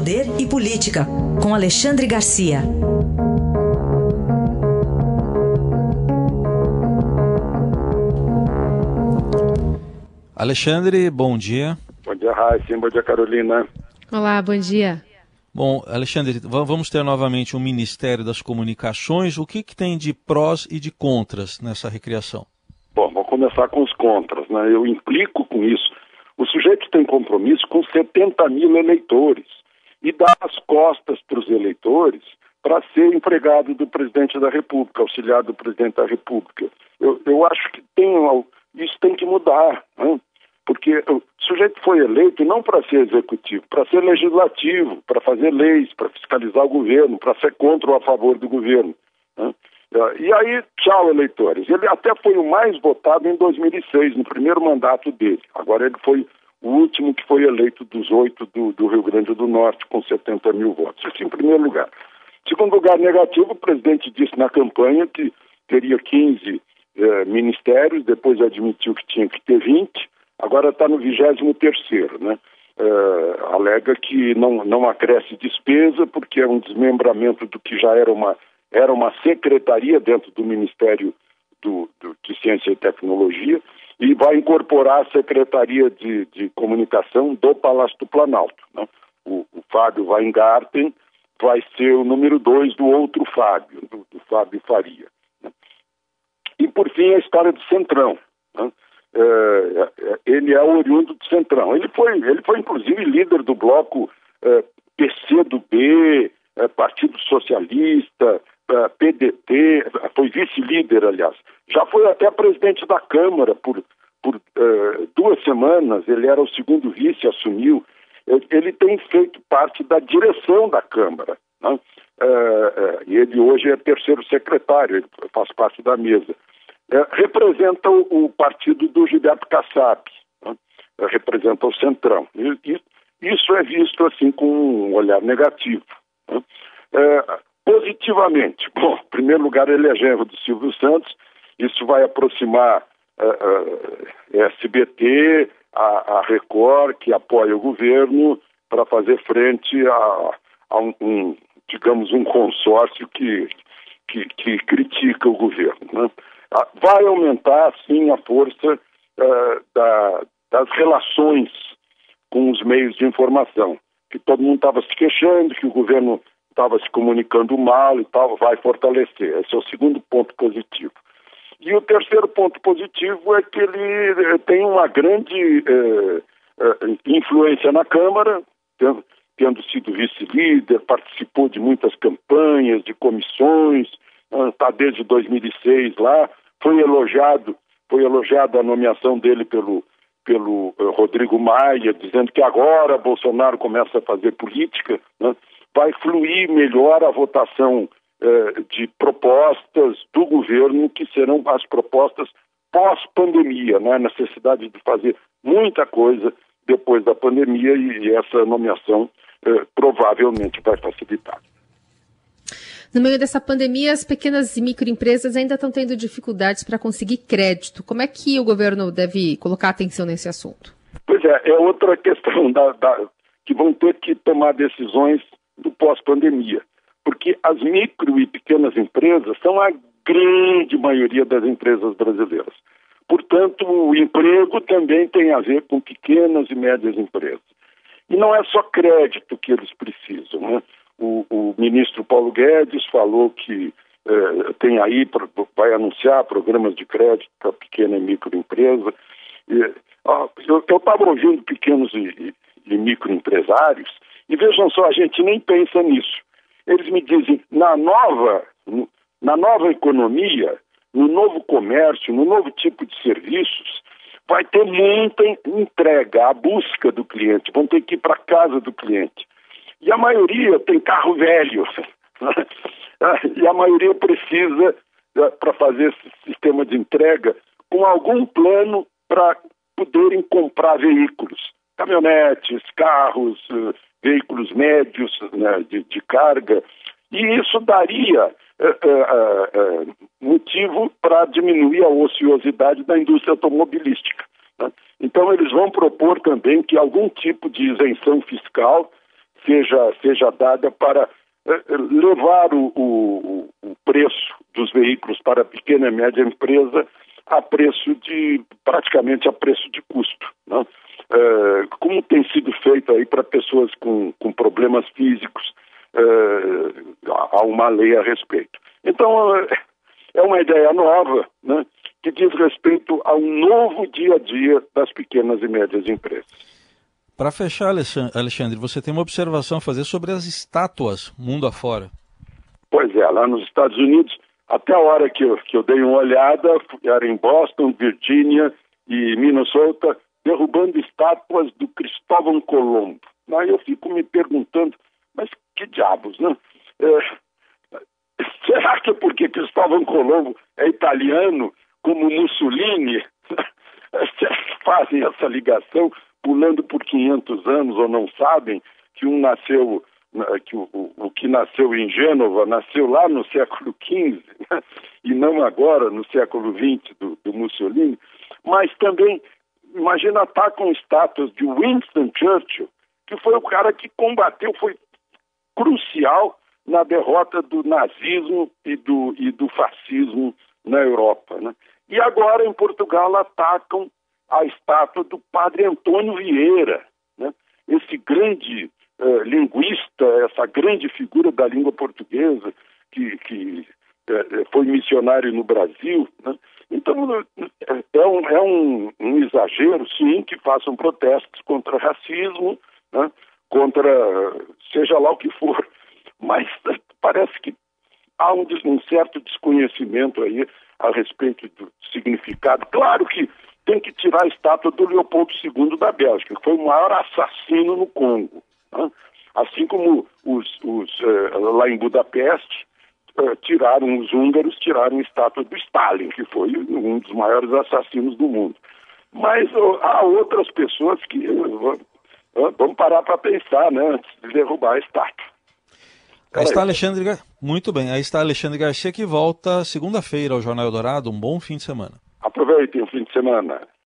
Poder e Política, com Alexandre Garcia. Alexandre, bom dia. Bom dia, Raíssa. Bom dia, Carolina. Olá, bom dia. Bom, Alexandre, vamos ter novamente um Ministério das Comunicações. O que, que tem de prós e de contras nessa recriação? Bom, vou começar com os contras. Né? Eu implico com isso. O sujeito tem compromisso com 70 mil eleitores e dá as costas para os eleitores para ser empregado do presidente da República, auxiliar do presidente da República. Eu, eu acho que tem, isso tem que mudar. Né? Porque o sujeito foi eleito não para ser executivo, para ser legislativo, para fazer leis, para fiscalizar o governo, para ser contra ou a favor do governo. Né? E aí, tchau, eleitores. Ele até foi o mais votado em 2006, no primeiro mandato dele. Agora ele foi o último que foi eleito dos oito do, do Rio Grande do Norte, com 70 mil votos. Isso em primeiro lugar. Segundo lugar negativo, o presidente disse na campanha que teria 15 eh, ministérios, depois admitiu que tinha que ter 20 agora está no 23 terceiro, né? Uh, alega que não, não acresce despesa porque é um desmembramento do que já era uma, era uma secretaria dentro do Ministério do, do de Ciência e Tecnologia e vai incorporar a Secretaria de, de Comunicação do Palácio do Planalto. Né? O, o, Fábio Weingarten vai ser o número dois do outro Fábio, do, do Fábio Faria. Né? E, por fim, a história do Centrão. Né? É, é, ele é oriundo do Centrão. Ele foi, ele foi inclusive líder do bloco é, PCdoB, é, Partido Socialista, PDT, foi vice-líder, aliás. Já foi até presidente da Câmara por, por é, duas semanas, ele era o segundo vice, assumiu. Ele tem feito parte da direção da Câmara. Né? E ele hoje é terceiro secretário, ele faz parte da mesa é, representa o, o, partido do Gilberto Kassab, né? é, representa o Centrão. E, e, isso é visto assim com um olhar negativo. Né? É, positivamente, bom, em primeiro lugar, ele é genro do Silvio Santos, isso vai aproximar a é, é, SBT, a, a, Record, que apoia o governo, para fazer frente a, a um, um, digamos, um consórcio que, que, que critica o governo. Né? Ah, vai aumentar, sim, a força uh, da, das relações com os meios de informação, que todo mundo estava se queixando, que o governo estava se comunicando mal e tal, vai fortalecer. Esse é o segundo ponto positivo. E o terceiro ponto positivo é que ele eh, tem uma grande eh, eh, influência na Câmara, tendo, tendo sido vice-líder, participou de muitas campanhas, de comissões, está ah, desde 2006 lá, foi elogiado, foi elogiada a nomeação dele pelo, pelo Rodrigo Maia, dizendo que agora Bolsonaro começa a fazer política, né? Vai fluir melhor a votação uh, de propostas do governo, que serão as propostas pós-pandemia, né? a necessidade de fazer muita coisa depois da pandemia e, e essa nomeação uh, provavelmente vai facilitar. No meio dessa pandemia, as pequenas e microempresas ainda estão tendo dificuldades para conseguir crédito. Como é que o governo deve colocar atenção nesse assunto? Pois é, é outra questão da, da, que vão ter que tomar decisões do pós-pandemia. Porque as micro e pequenas empresas são a grande maioria das empresas brasileiras. Portanto, o emprego também tem a ver com pequenas e médias empresas. E não é só crédito que eles precisam. Né? O, o ministro Paulo Guedes falou que eh, tem aí, vai anunciar programas de crédito para pequena e microempresa. Eu estava ouvindo pequenos e, e microempresários e vejam só, a gente nem pensa nisso. Eles me dizem, na nova, na nova economia, no novo comércio, no novo tipo de serviços, vai ter muita entrega, a busca do cliente, vão ter que ir para casa do cliente. E a maioria tem carro velho. e a maioria precisa, eh, para fazer esse sistema de entrega, com algum plano para poderem comprar veículos, caminhonetes, carros, eh, veículos médios né, de, de, carga. E isso daria eh, motivo para diminuir a ociosidade da indústria automobilística. Né? Então, eles vão propor também que algum tipo de isenção fiscal seja, seja dada para levar o, o, o preço dos veículos para a pequena e média empresa a preço de praticamente a preço de custo, né? É, como tem sido feito aí para pessoas com, com problemas físicos, é, há uma lei a respeito. Então é, é uma ideia nova, né? que diz respeito a um novo dia a dia das pequenas e médias empresas. Para fechar, Alexandre, você tem uma observação a fazer sobre as estátuas mundo afora. Pois é, lá nos Estados Unidos, até a hora que eu, que eu dei uma olhada, era em Boston, Virgínia e Minnesota, derrubando estátuas do Cristóvão Colombo. Aí eu fico me perguntando, mas que diabos, né? É, será que é porque Cristóvão Colombo é italiano, como Mussolini? Fazem essa ligação pulando por 500 anos ou não sabem que um nasceu que o, o, que nasceu em Gênova nasceu lá no século XV né? e não agora no século XX do, do, Mussolini, mas também imagina estar com estátuas de Winston Churchill, que foi o cara que combateu, foi crucial na derrota do nazismo e do, e do fascismo na Europa. Né? E agora em Portugal atacam a estátua do padre Antônio Vieira, né? esse grande uh, linguista, essa grande figura da língua portuguesa, que, que uh, foi missionário no Brasil. Né? Então, é, um, é um, um, exagero, sim, que façam protestos contra racismo, né? contra seja lá o que for. Mas parece que há um, um certo desconhecimento aí a respeito do significado. Claro que tem que tirar a estátua do Leopoldo II da Bélgica, que foi o maior assassino no Congo. Né? Assim como os, os eh, lá em Budapeste, eh, tiraram, os húngaros tiraram a estátua do Stalin, que foi um dos maiores assassinos do mundo. Mas há outras pessoas que uh, vamos parar para pensar, né, antes de derrubar a estátua. Aí está Alexandre, muito bem. Aí está Alexandre Garcia que volta segunda-feira ao Jornal Eldorado. Um bom fim de semana. Aproveitem o fim de semana.